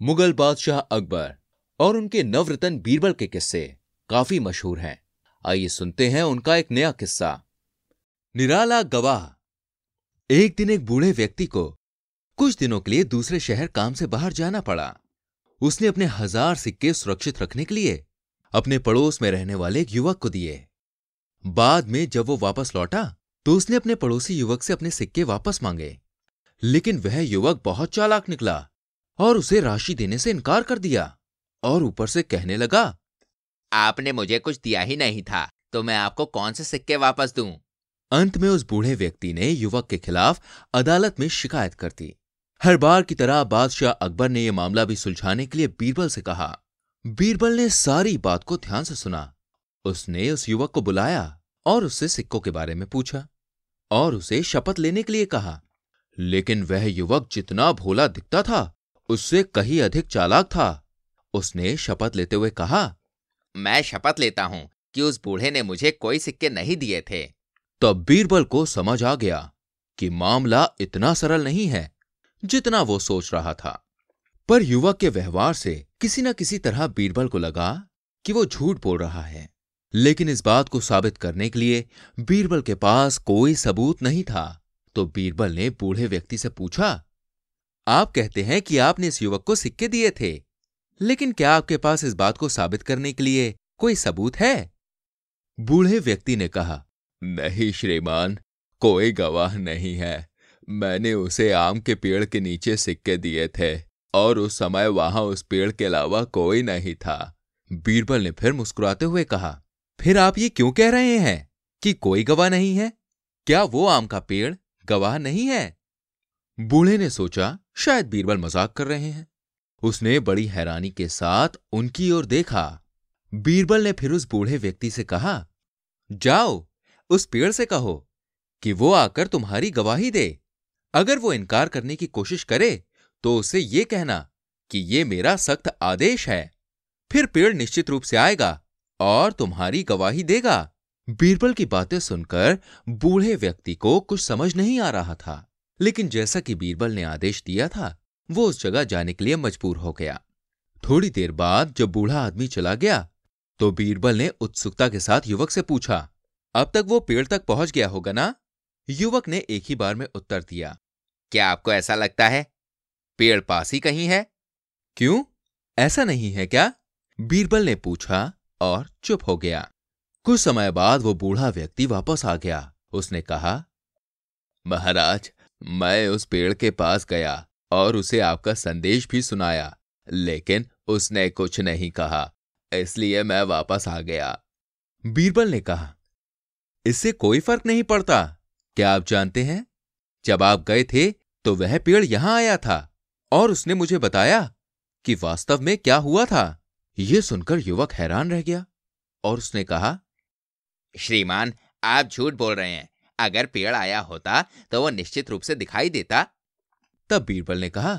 Mughal बादशाह अकबर और उनके नवरत्न बीरबल के किस्से काफ़ी मशहूर हैं। आइए सुनते हैं उनका एक नया किस्सा। निराला गवाह। एक दिन एक बूढ़े व्यक्ति को कुछ दिनों के लिए दूसरे शहर काम से बाहर जाना पड़ा। उसने अपने हज़ार सिक्के सुरक्षित रखने के लिए अपने पड़ोस में रहने वाले एक युवक को दिए। बाद में जब वो वापस लौटा तो उसने अपने पड़ोसी युवक से अपने सिक्के वापस मांगे। लेकिन वह युवक बहुत चालाक निकला। और उसे राशि देने से इनकार कर दिया। और ऊपर से कहने लगा आपने मुझे कुछ दिया ही नहीं था तो मैं आपको कौन से सिक्के वापस दूँ? अंत में उस बूढ़े व्यक्ति ने युवक के खिलाफ अदालत में शिकायत कर दी। हर बार की तरह बादशाह अकबर ने यह मामला भी सुलझाने के लिए बीरबल से कहा। बीरबल ने सारी बात को ध्यान से सुना। उसने उस युवक को बुलाया और उससे सिक्कों के बारे में पूछा और उसे शपथ लेने के लिए कहा। लेकिन वह युवक जितना भोला दिखता था उससे कहीं अधिक चालाक था। उसने शपथ लेते हुए कहा मैं शपथ लेता हूँ कि उस बूढ़े ने मुझे कोई सिक्के नहीं दिए थे। तब बीरबल को समझ आ गया कि मामला इतना सरल नहीं है जितना वो सोच रहा था। पर युवक के व्यवहार से किसी न किसी तरह बीरबल को लगा कि वो झूठ बोल रहा है। लेकिन इस बात को साबित करने के लिए बीरबल के पास कोई सबूत नहीं था। तो बीरबल ने बूढ़े व्यक्ति से पूछा आप कहते हैं कि आपने इस युवक को सिक्के दिए थे। लेकिन क्या आपके पास इस बात को साबित करने के लिए कोई सबूत है? बूढ़े व्यक्ति ने कहा, नहीं श्रीमान, कोई गवाह नहीं है। मैंने उसे आम के पेड़ के नीचे सिक्के दिए थे, और उस समय वहाँ उस पेड़ के अलावा कोई नहीं था। बीरबल ने फिर मुस्कुराते हुए कहा, फिर आप ये क्यों कह रहे हैं कि कोई गवाह नहीं है? क्या वो आम का पेड़ गवाह नहीं है? बूढ़े ने सोचा, शायद बीरबल मज़ाक कर रहे हैं। उसने बड़ी हैरानी के साथ उनकी ओर देखा। बीरबल ने फिर उस बूढ़े व्यक्ति से कहा, जाओ, उस पेड़ से कहो कि वो आकर तुम्हारी गवाही दे। अगर वो इनकार करने की कोशिश करे तो उसे ये कहना कि ये मेरा सख्त आदेश है। फिर पेड़ निश्चित रूप से आएगा और तुम्हारी गवाही देगा। बीरबल की बातें सुनकर बूढ़े व्यक्ति को कुछ समझ नहीं आ रहा था। लेकिन जैसा कि बीरबल ने आदेश दिया था, वो उस जगह जाने के लिए मजबूर हो गया। थोड़ी देर बाद जब बूढ़ा आदमी चला गया तो बीरबल ने उत्सुकता के साथ युवक से पूछा, अब तक वो पेड़ तक पहुँच गया होगा ना? युवक ने एक ही बार में उत्तर दिया, क्या आपको ऐसा लगता है? पेड़ पास ही कहीं है? क्यों? ऐसा नहीं है क्या? बीरबल ने पूछा और चुप हो गया। कुछ समय बाद वो बूढ़ा व्यक्ति वापस आ गया। उसने कहा, महाराज मैं उस पेड़ के पास गया और उसे आपका संदेश भी सुनाया, लेकिन उसने कुछ नहीं कहा, इसलिए मैं वापस आ गया। बीरबल ने कहा, इससे कोई फ़र्क नहीं पड़ता। क्या आप जानते हैं? जब आप गए थे तो वह पेड़ यहाँ आया था, और उसने मुझे बताया कि वास्तव में क्या हुआ था। यह सुनकर युवक हैरान रह गया और उसने कहा, श्रीमान, आप झूठ बोल रहे हैं। अगर पेड़ आया होता तो वो निश्चित रूप से दिखाई देता। तब बीरबल ने कहा,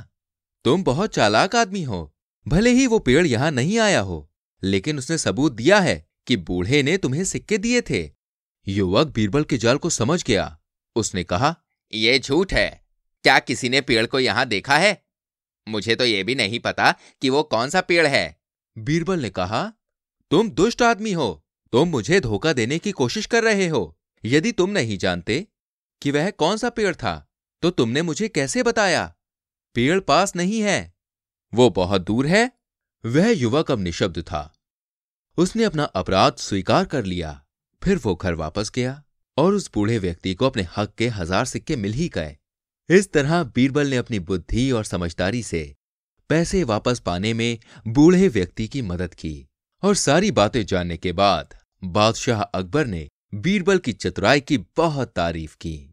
तुम बहुत चालाक आदमी हो। भले ही वो पेड़ यहाँ नहीं आया हो, लेकिन उसने सबूत दिया है कि बूढ़े ने तुम्हें सिक्के दिए थे युवक बीरबल के जाल को समझ गया। उसने कहा यह झूठ है। क्या किसी ने पेड़ को यहाँ देखा है? मुझे तो यह भी नहीं पता कि वो कौन सा पेड़ है बीरबल ने कहा, तुम दुष्ट आदमी हो। तुम मुझे धोखा देने की कोशिश कर रहे हो। यदि तुम नहीं जानते कि वह कौन सा पेड़ था तो तुमने मुझे कैसे बताया? पेड़ पास नहीं है। वो बहुत दूर है। वह युवक अब निशब्द था। उसने अपना अपराध स्वीकार कर लिया। फिर वो घर वापस गया और उस बूढ़े व्यक्ति को अपने हक के हज़ार सिक्के मिल ही गए। इस तरह बीरबल ने अपनी बुद्धि और समझदारी से पैसे वापस पाने में बूढ़े व्यक्ति की मदद की और सारी बातें जानने के बाद बादशाह अकबर ने बीरबल की चतुराई की बहुत तारीफ़ की।